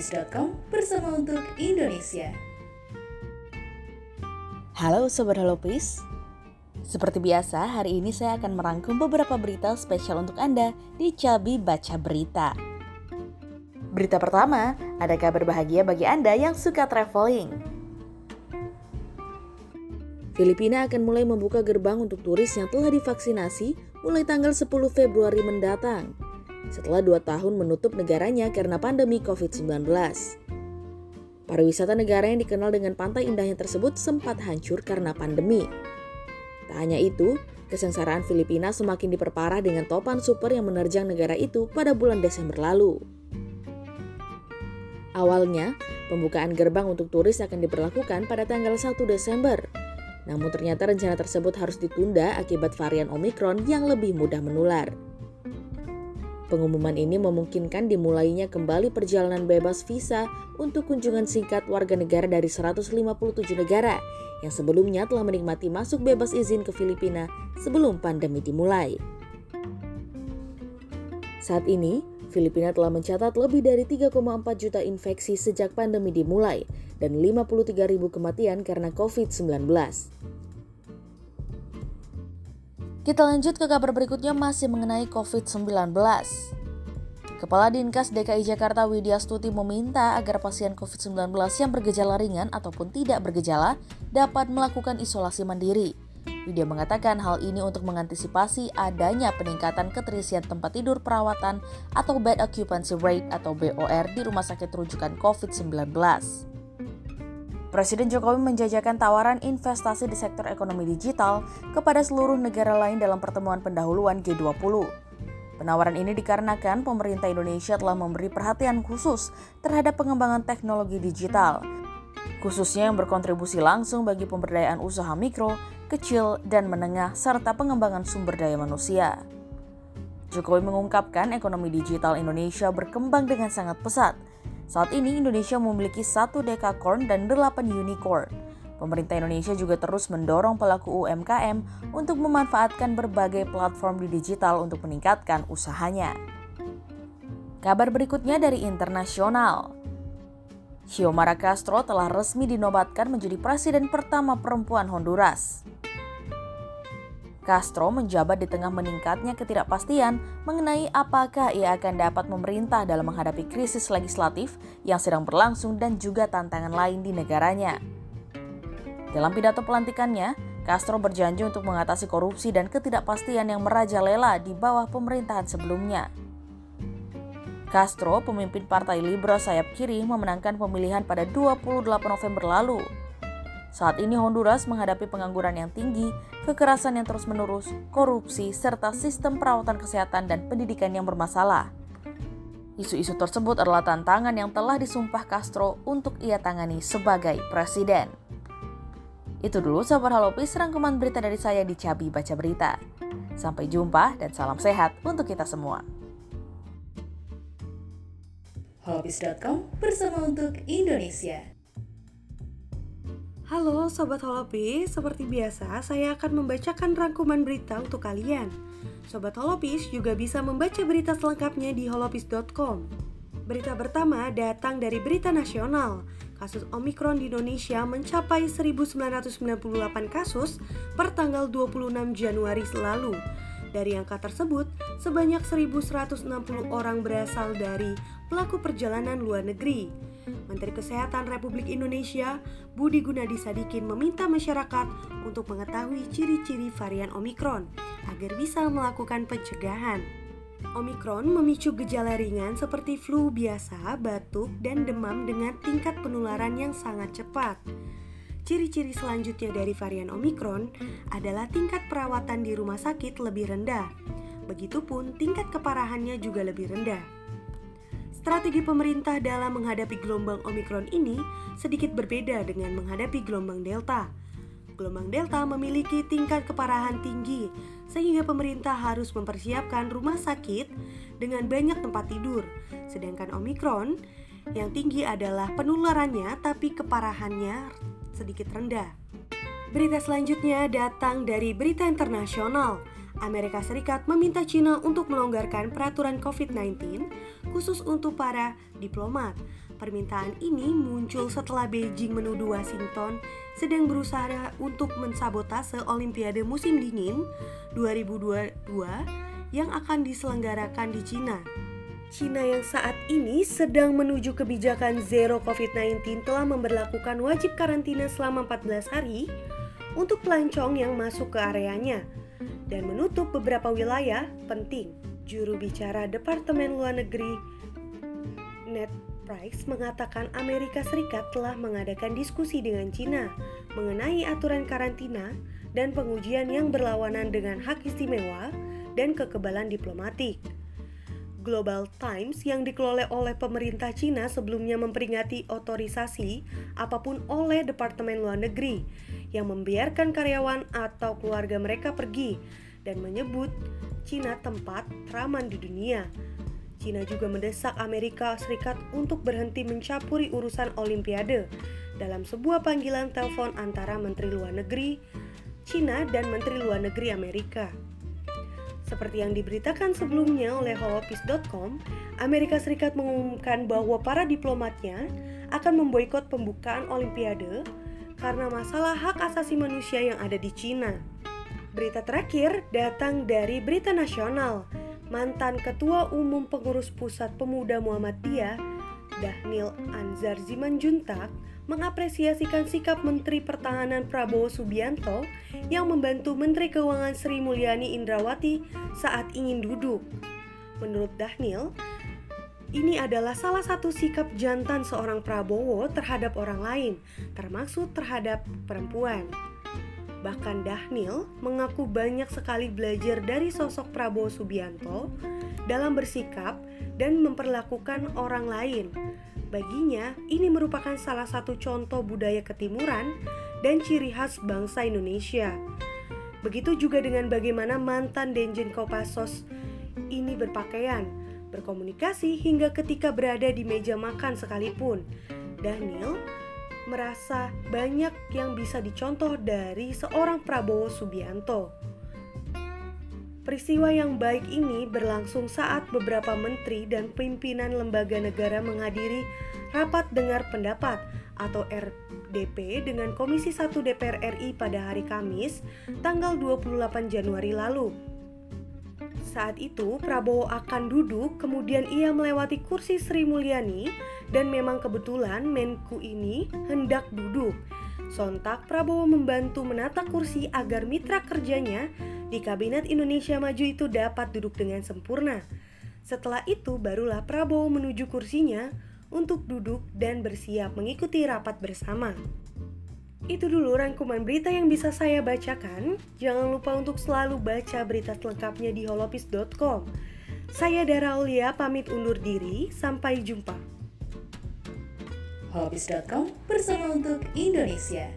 holopis.com bersama untuk Indonesia. Halo Sobat Holopis, seperti biasa hari ini saya akan merangkum beberapa berita spesial untuk Anda di Cabi Baca Berita. Berita pertama, ada kabar bahagia bagi Anda yang suka traveling. Filipina akan mulai membuka gerbang untuk turis yang telah divaksinasi mulai tanggal 10 Februari mendatang setelah dua tahun menutup negaranya karena pandemi COVID-19. Pariwisata negara yang dikenal dengan pantai indahnya tersebut sempat hancur karena pandemi. Tak hanya itu, kesengsaraan Filipina semakin diperparah dengan topan super yang menerjang negara itu pada bulan Desember lalu. Awalnya, pembukaan gerbang untuk turis akan diberlakukan pada tanggal 1 Desember. Namun ternyata rencana tersebut harus ditunda akibat varian Omikron yang lebih mudah menular. Pengumuman ini memungkinkan dimulainya kembali perjalanan bebas visa untuk kunjungan singkat warga negara dari 157 negara yang sebelumnya telah menikmati masuk bebas izin ke Filipina sebelum pandemi dimulai. Saat ini, Filipina telah mencatat lebih dari 3,4 juta infeksi sejak pandemi dimulai dan 53 ribu kematian karena COVID-19. Kita lanjut ke kabar berikutnya masih mengenai COVID-19. Kepala Dinkes DKI Jakarta Widya Stuti meminta agar pasien COVID-19 yang bergejala ringan ataupun tidak bergejala dapat melakukan isolasi mandiri. Widya mengatakan hal ini untuk mengantisipasi adanya peningkatan keterisian tempat tidur perawatan atau bed occupancy rate atau BOR di rumah sakit rujukan COVID-19. Presiden Jokowi menjajakan tawaran investasi di sektor ekonomi digital kepada seluruh negara lain dalam pertemuan pendahuluan G20. Penawaran ini dikarenakan pemerintah Indonesia telah memberi perhatian khusus terhadap pengembangan teknologi digital, khususnya yang berkontribusi langsung bagi pemberdayaan usaha mikro, kecil, dan menengah, serta pengembangan sumber daya manusia. Jokowi mengungkapkan ekonomi digital Indonesia berkembang dengan sangat pesat, saat ini Indonesia memiliki satu dekakorn dan delapan unicorn. Pemerintah Indonesia juga terus mendorong pelaku UMKM untuk memanfaatkan berbagai platform di digital untuk meningkatkan usahanya. Kabar berikutnya dari internasional. Xiomara Castro telah resmi dinobatkan menjadi presiden pertama perempuan Honduras. Castro menjabat di tengah meningkatnya ketidakpastian mengenai apakah ia akan dapat memerintah dalam menghadapi krisis legislatif yang sedang berlangsung dan juga tantangan lain di negaranya. Dalam pidato pelantikannya, Castro berjanji untuk mengatasi korupsi dan ketidakpastian yang merajalela di bawah pemerintahan sebelumnya. Castro, pemimpin Partai Liberal sayap kiri, memenangkan pemilihan pada 28 November lalu saat ini Honduras menghadapi pengangguran yang tinggi, kekerasan yang terus-menerus, korupsi, serta sistem perawatan kesehatan dan pendidikan yang bermasalah. Isu-isu tersebut adalah tantangan yang telah disumpah Castro untuk ia tangani sebagai presiden. Itu dulu sahabat Halopis rangkuman berita dari saya di Cabi Baca Berita. Sampai jumpa dan salam sehat untuk kita semua. Holopis.com bersama untuk Indonesia. Halo Sobat Holopis, seperti biasa saya akan membacakan rangkuman berita untuk kalian. Sobat Holopis juga bisa membaca berita selengkapnya di holopis.com. Berita pertama datang dari berita nasional. Kasus Omikron di Indonesia mencapai 1998 kasus per tanggal 26 Januari lalu. Dari angka tersebut, sebanyak 1160 orang berasal dari pelaku perjalanan luar negeri. Menteri Kesehatan Republik Indonesia Budi Gunadi Sadikin meminta masyarakat untuk mengetahui ciri-ciri varian Omikron agar bisa melakukan pencegahan. Omikron memicu gejala ringan seperti flu biasa, batuk, dan demam dengan tingkat penularan yang sangat cepat. Ciri-ciri selanjutnya dari varian Omikron adalah tingkat perawatan di rumah sakit lebih rendah. Begitupun tingkat keparahannya juga lebih rendah. Strategi pemerintah dalam menghadapi gelombang Omikron ini sedikit berbeda dengan menghadapi gelombang Delta. Gelombang Delta memiliki tingkat keparahan tinggi, sehingga pemerintah harus mempersiapkan rumah sakit dengan banyak tempat tidur. Sedangkan Omikron yang tinggi adalah penularannya, tapi keparahannya sedikit rendah. Berita selanjutnya datang dari berita internasional. Amerika Serikat meminta China untuk melonggarkan peraturan COVID-19 khusus untuk para diplomat. Permintaan ini muncul setelah Beijing menuduh Washington sedang berusaha untuk mensabotase Olimpiade musim dingin 2022 yang akan diselenggarakan di Cina. Cina yang saat ini sedang menuju kebijakan zero COVID-19 telah memberlakukan wajib karantina selama 14 hari untuk pelancong yang masuk ke areanya dan menutup beberapa wilayah penting. Juru bicara Departemen Luar Negeri Ned Price mengatakan Amerika Serikat telah mengadakan diskusi dengan Cina mengenai aturan karantina dan pengujian yang berlawanan dengan hak istimewa dan kekebalan diplomatik. Global Times yang dikelola oleh pemerintah Cina sebelumnya memperingati otorisasi apa pun oleh Departemen Luar Negeri yang membiarkan karyawan atau keluarga mereka pergi dan menyebut Cina tempat teraman di dunia Cina juga mendesak Amerika Serikat untuk berhenti mencampuri urusan Olimpiade dalam sebuah panggilan telepon antara Menteri Luar Negeri Cina dan Menteri Luar Negeri Amerika. Seperti yang diberitakan sebelumnya oleh holopis.com, Amerika Serikat mengumumkan bahwa para diplomatnya akan memboikot pembukaan Olimpiade karena masalah hak asasi manusia yang ada di Cina. Berita terakhir datang dari Berita Nasional mantan Ketua Umum Pengurus Pusat Pemuda Muhammadiyah, Dahnil Anzar Zimanjuntak, mengapresiasikan sikap Menteri Pertahanan Prabowo Subianto yang membantu Menteri Keuangan Sri Mulyani Indrawati saat ingin duduk. Menurut Dahnil, ini adalah salah satu sikap jantan seorang Prabowo terhadap orang lain, termasuk terhadap perempuan. Bahkan Dahnil mengaku banyak sekali belajar dari sosok Prabowo Subianto dalam bersikap dan memperlakukan orang lain. Baginya, ini merupakan salah satu contoh budaya ketimuran dan ciri khas bangsa Indonesia. Begitu juga dengan bagaimana mantan Denjen Kopassos ini berpakaian, berkomunikasi hingga ketika berada di meja makan sekalipun. Daniel merasa banyak yang bisa dicontoh dari seorang Prabowo Subianto. Peristiwa yang baik ini berlangsung saat beberapa menteri dan pimpinan lembaga negara menghadiri rapat dengar pendapat atau RDP dengan Komisi 1 DPR RI pada hari Kamis, tanggal 28 Januari lalu. Saat itu, Prabowo akan duduk, kemudian ia melewati kursi Sri Mulyani, dan memang kebetulan Menku ini hendak duduk. Sontak Prabowo membantu menata kursi agar mitra kerjanya di Kabinet Indonesia Maju itu dapat duduk dengan sempurna. Setelah itu barulah Prabowo menuju kursinya untuk duduk dan bersiap mengikuti rapat bersama. Itu dulu rangkuman berita yang bisa saya bacakan. Jangan lupa untuk selalu baca berita selengkapnya di holopis.com. Saya Dara Aulia pamit undur diri, sampai jumpa. Holopis.com bersama untuk Indonesia.